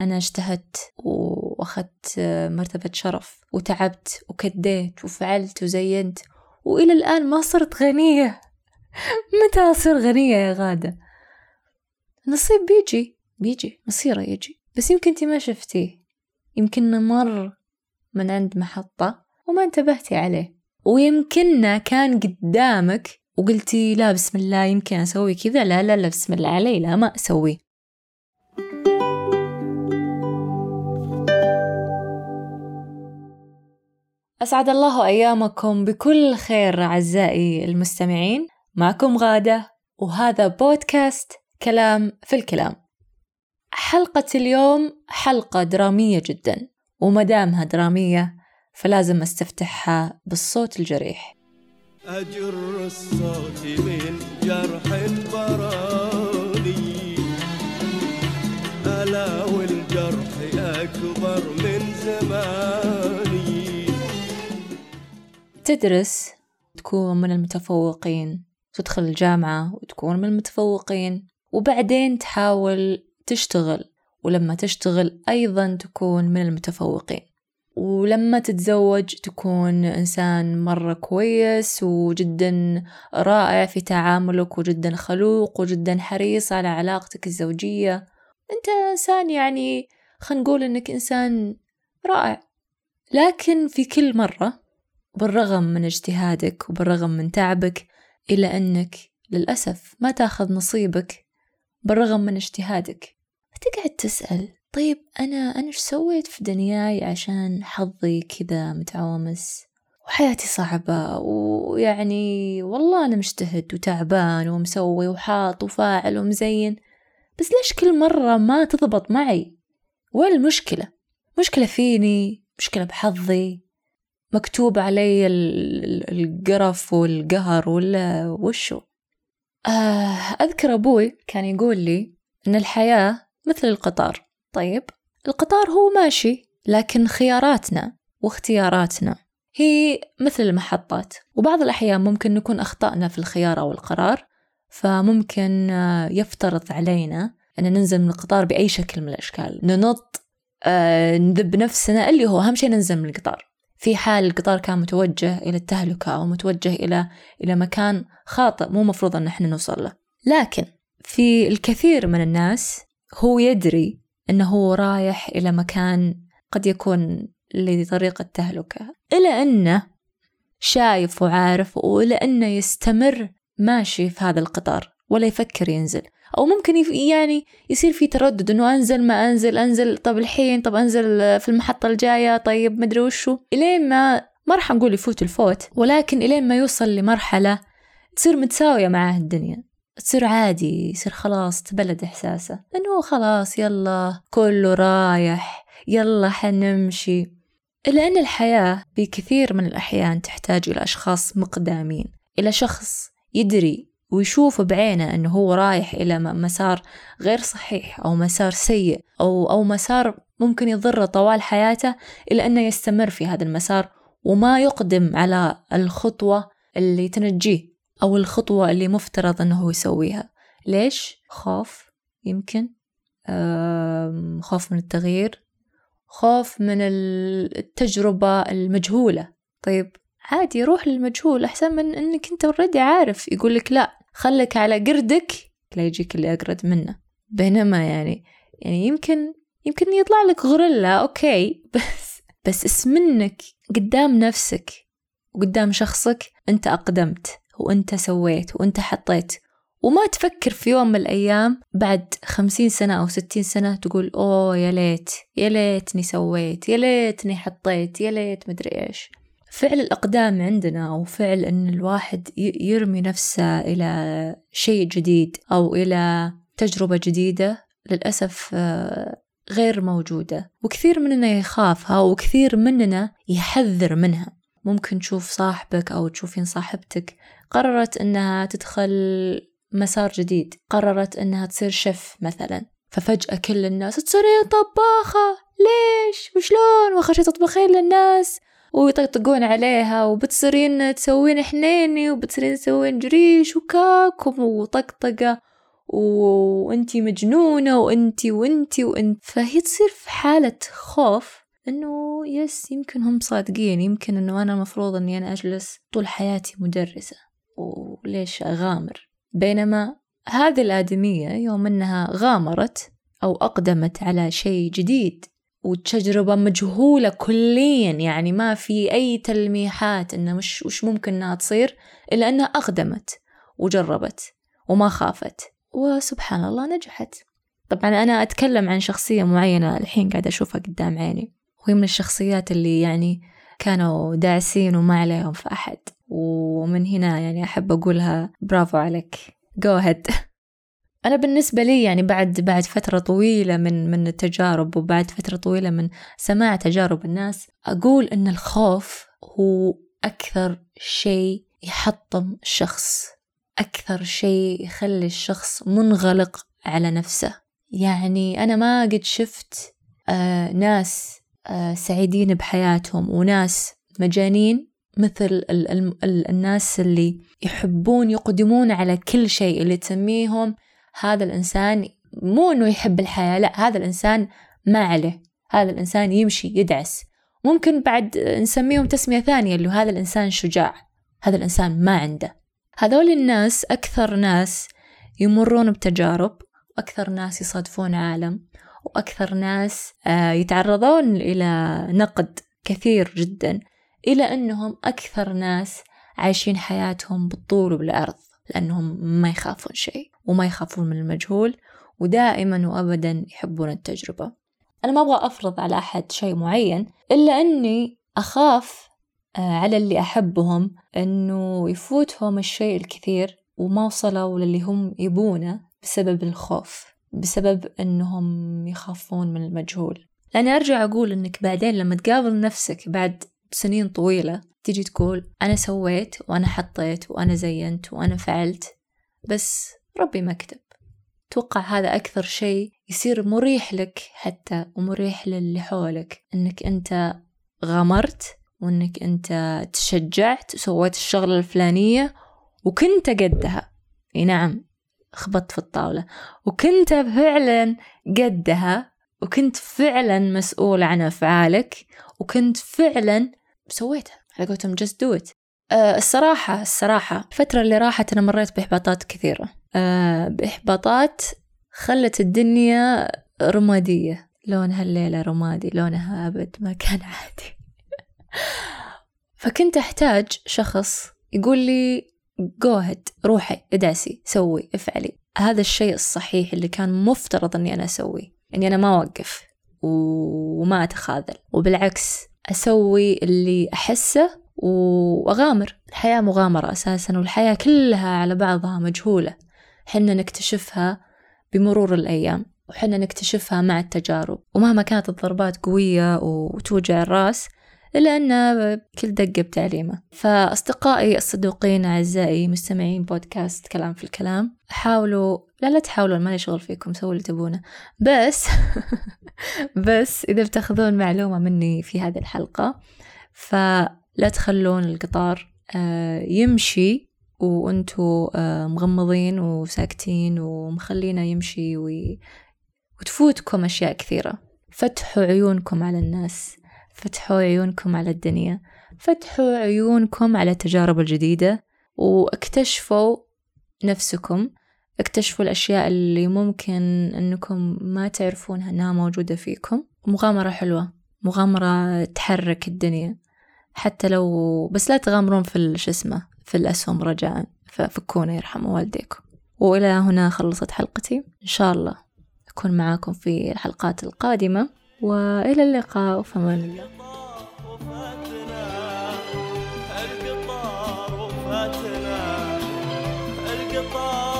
أنا اجتهدت وأخذت مرتبة شرف وتعبت وكديت وفعلت وزينت وإلى الآن ما صرت غنية. متى أصير غنية يا غادة؟ نصيب بيجي بيجي مصيره يجي. بس يمكن انتي ما شفتيه. يمكن مر من عند محطة وما انتبهتي عليه. ويمكن كان قدامك وقلتي لا بسم الله يمكن أسوي كذا لا لا لا بسم الله علي لا ما أسوي. أسعد الله أيامكم بكل خير أعزائي المستمعين. معكم غادة وهذا بودكاست كلام في الكلام. حلقة اليوم حلقة درامية جدا ومدامها درامية فلازم أستفتحها بالصوت الجريح. أجر الصوت من جرح براني تدرس تكون من المتفوقين تدخل الجامعة وتكون من المتفوقين وبعدين تحاول تشتغل ولما تشتغل أيضا تكون من المتفوقين. ولما تتزوج تكون إنسان مرة كويس وجدا رائع في تعاملك وجدا خلوق وجدا حريص على علاقتك الزوجية. أنت إنسان يعني خلينا نقول إنك إنسان رائع. لكن في كل مرة بالرغم من اجتهادك وبالرغم من تعبك إلا أنك للأسف ما تأخذ نصيبك بالرغم من اجتهادك. فتقعد تسأل طيب أنا أنا إيش سويت في دنياي عشان حظي كذا متعومس؟ وحياتي صعبة ويعني والله أنا مجتهد وتعبان ومسوي وحاط وفاعل ومزين بس ليش كل مرة ما تضبط معي؟ وين المشكلة؟ مشكلة فيني؟ مشكلة بحظي؟ مكتوب علي القرف والقهر ولا وشو آه أذكر أبوي كان يقول لي إن الحياة مثل القطار. طيب القطار هو ماشي لكن خياراتنا واختياراتنا هي مثل المحطات. وبعض الأحيان ممكن نكون أخطأنا في الخيار أو القرار فممكن آه، يفترض علينا أن ننزل من القطار بأي شكل من الأشكال. ننط آه، نذب نفسنا اللي هو أهم شيء ننزل من القطار. في حال القطار كان متوجه إلى التهلكة أو متوجه إلى إلى مكان خاطئ مو مفروض أن إحنا نوصل له. لكن في الكثير من الناس هو يدري أنه هو رايح إلى مكان قد يكون لطريق التهلكة. إلى أنه شايف وعارف وإلى أنه يستمر ماشي في هذا القطار ولا يفكر ينزل. أو ممكن يعني يصير في تردد إنه أنزل ما أنزل أنزل طب الحين طب أنزل في المحطة الجاية طيب مدري وشو. إلين ما ما راح نقول يفوت الفوت ولكن إلين ما يوصل لمرحلة تصير متساوية معاه الدنيا تصير عادي يصير خلاص تبلد إحساسه. إنه خلاص يلا كله رايح يلا حنمشي إلا أن الحياة بكثير من الأحيان تحتاج إلى أشخاص مقدامين إلى شخص يدري ويشوف بعينه أنه هو رايح إلى مسار غير صحيح أو مسار سيء أو, أو مسار ممكن يضره طوال حياته إلا أنه يستمر في هذا المسار وما يقدم على الخطوة اللي تنجيه أو الخطوة اللي مفترض أنه يسويها ليش؟ خوف يمكن خوف من التغيير خوف من التجربة المجهولة طيب عادي روح للمجهول أحسن من أنك أنت already عارف. يقول لك لا خلك على قردك لا يجيك اللي أقرد منه. بينما يعني يعني يمكن يمكن يطلع لك غوريلا okay. بس بس اسمنك قدام نفسك وقدام شخصك. أنت أقدمت وأنت سويت وأنت حطيت. وما تفكر في يوم من الأيام بعد خمسين سنة أو ستين سنة تقول أوه يا ليت يا ليتني سويت يا ليتني حطيت يا ليت مدري إيش. فعل الأقدام عندنا أو فعل أن الواحد يرمي نفسه إلى شيء جديد أو إلى تجربة جديدة للأسف آه، غير موجودة. وكثير مننا يخافها وكثير مننا يحذر منها. ممكن تشوف صاحبك أو تشوفين صاحبتك قررت أنها تدخل مسار جديد قررت أنها تصير شيف مثلا. ففجأة كل الناس تصيرين طباخة! ليش؟ وشلون؟ وآخر شي تطبخين للناس؟ ويطقطقون عليها وبتصيرين تسوين حنيني وبتصيرين تسوين جريش وكاك وطقطقة وانتي مجنونة وانتي وانتي وانت فهي تصير في حالة خوف إنه يس يمكن هم صادقين يمكن إنه أنا المفروض إني أنا أجلس طول حياتي مدرسة. وليش أغامر؟ بينما هذه الآدمية يوم إنها غامرت أو أقدمت على شيء جديد وتجربة مجهولة كليا يعني ما في أي تلميحات إنه مش وش ممكن إنها تصير إلا أنها أقدمت وجربت وما خافت. وسبحان الله نجحت. طبعا أنا أتكلم عن شخصية معينة الحين قاعدة أشوفها قدام عيني وهي من الشخصيات اللي يعني كانوا داعسين وما عليهم في أحد. ومن هنا يعني أحب أقولها برافو عليك. Go ahead. أنا بالنسبة لي يعني بعد بعد فترة طويلة من من التجارب وبعد فترة طويلة من سماع تجارب الناس أقول إن الخوف هو أكثر شيء يحطم الشخص أكثر شيء يخلي الشخص منغلق على نفسه. يعني أنا ما قد شفت آه ناس آه سعيدين بحياتهم وناس مجانين مثل ال ال ال الناس اللي يحبون يقدمون على كل شيء اللي تسميهم. هذا الإنسان مو إنه يحب الحياة لا هذا الإنسان ما عليه. هذا الإنسان يمشي يدعس. ممكن بعد نسميهم تسمية ثانية اللي هذا الإنسان شجاع. هذا الإنسان ما عنده. هذول الناس أكثر ناس يمرون بتجارب وأكثر ناس يصادفون عالم وأكثر ناس آه، يتعرضون إلى نقد كثير جدا إلى أنهم أكثر ناس عايشين حياتهم بالطول وبالعرض لأنهم ما يخافون شيء. وما يخافون من المجهول ودائما وأبدا يحبون التجربة. أنا ما أبغى أفرض على أحد شيء معين إلا أني أخاف آه، على اللي أحبهم أنه يفوتهم الشيء الكثير وما وصلوا للي هم يبونه بسبب الخوف بسبب أنهم يخافون من المجهول. لأني أرجع أقول أنك بعدين لما تقابل نفسك بعد سنين طويلة تجي تقول أنا سويت وأنا حطيت وأنا زينت وأنا فعلت بس ربي ما كتب توقع هذا أكثر شيء يصير مريح لك حتى ومريح للي حولك. إنك أنت غامرت وإنك أنت تشجعت وسويت الشغلة الفلانية وكنت قدها. إي نعم خبطت في الطاولة. وكنت فعلا قدها وكنت فعلا مسؤول عن أفعالك وكنت فعلا سويتها. على قولتهم just do it. أه الصراحة الصراحة الفترة اللي راحت أنا مريت بإحباطات كثيرة. أه بإحباطات خلت الدنيا رمادية. لون هالليلة رمادي لونها أبد ما كان عادي. فكنت أحتاج شخص يقول لي جوهد روحي ادعسي سوي افعلي. هذا الشيء الصحيح اللي كان مفترض إني أنا أسويه. إني أنا ما أوقف وما أتخاذل. وبالعكس أسوي اللي أحسه وأغامر. الحياة مغامرة أساسا والحياة كلها على بعضها مجهولة. حنا نكتشفها بمرور الأيام وحنا نكتشفها مع التجارب. ومهما كانت الضربات قوية وتوجع الرأس إلا أن كل دقة بتعليمة. فأصدقائي الصدوقين أعزائي مستمعين بودكاست كلام في الكلام حاولوا لا لا تحاولون ماني شغل فيكم سووا اللي تبونه. بس بس إذا بتاخذون معلومة مني في هذه الحلقة فلا تخلون القطار آه، يمشي وانتوا آه، مغمضين وساكتين ومخلينه يمشي وتفوتكم أشياء كثيرة. فتحوا عيونكم على الناس فتحوا عيونكم على الدنيا فتحوا عيونكم على التجارب الجديدة واكتشفوا نفسكم. اكتشفوا الأشياء اللي ممكن أنكم ما تعرفونها أنها موجودة فيكم. مغامرة حلوة مغامرة تحرك الدنيا. حتى لو بس لا تغامرون في شو اسمه في الأسهم رجاء ففكونا يرحم والديكم. وإلى هنا خلصت حلقتي. إن شاء الله أكون معاكم في الحلقات القادمة. وإلى اللقاء. وفمان الله. القطار وفاتنا. القطار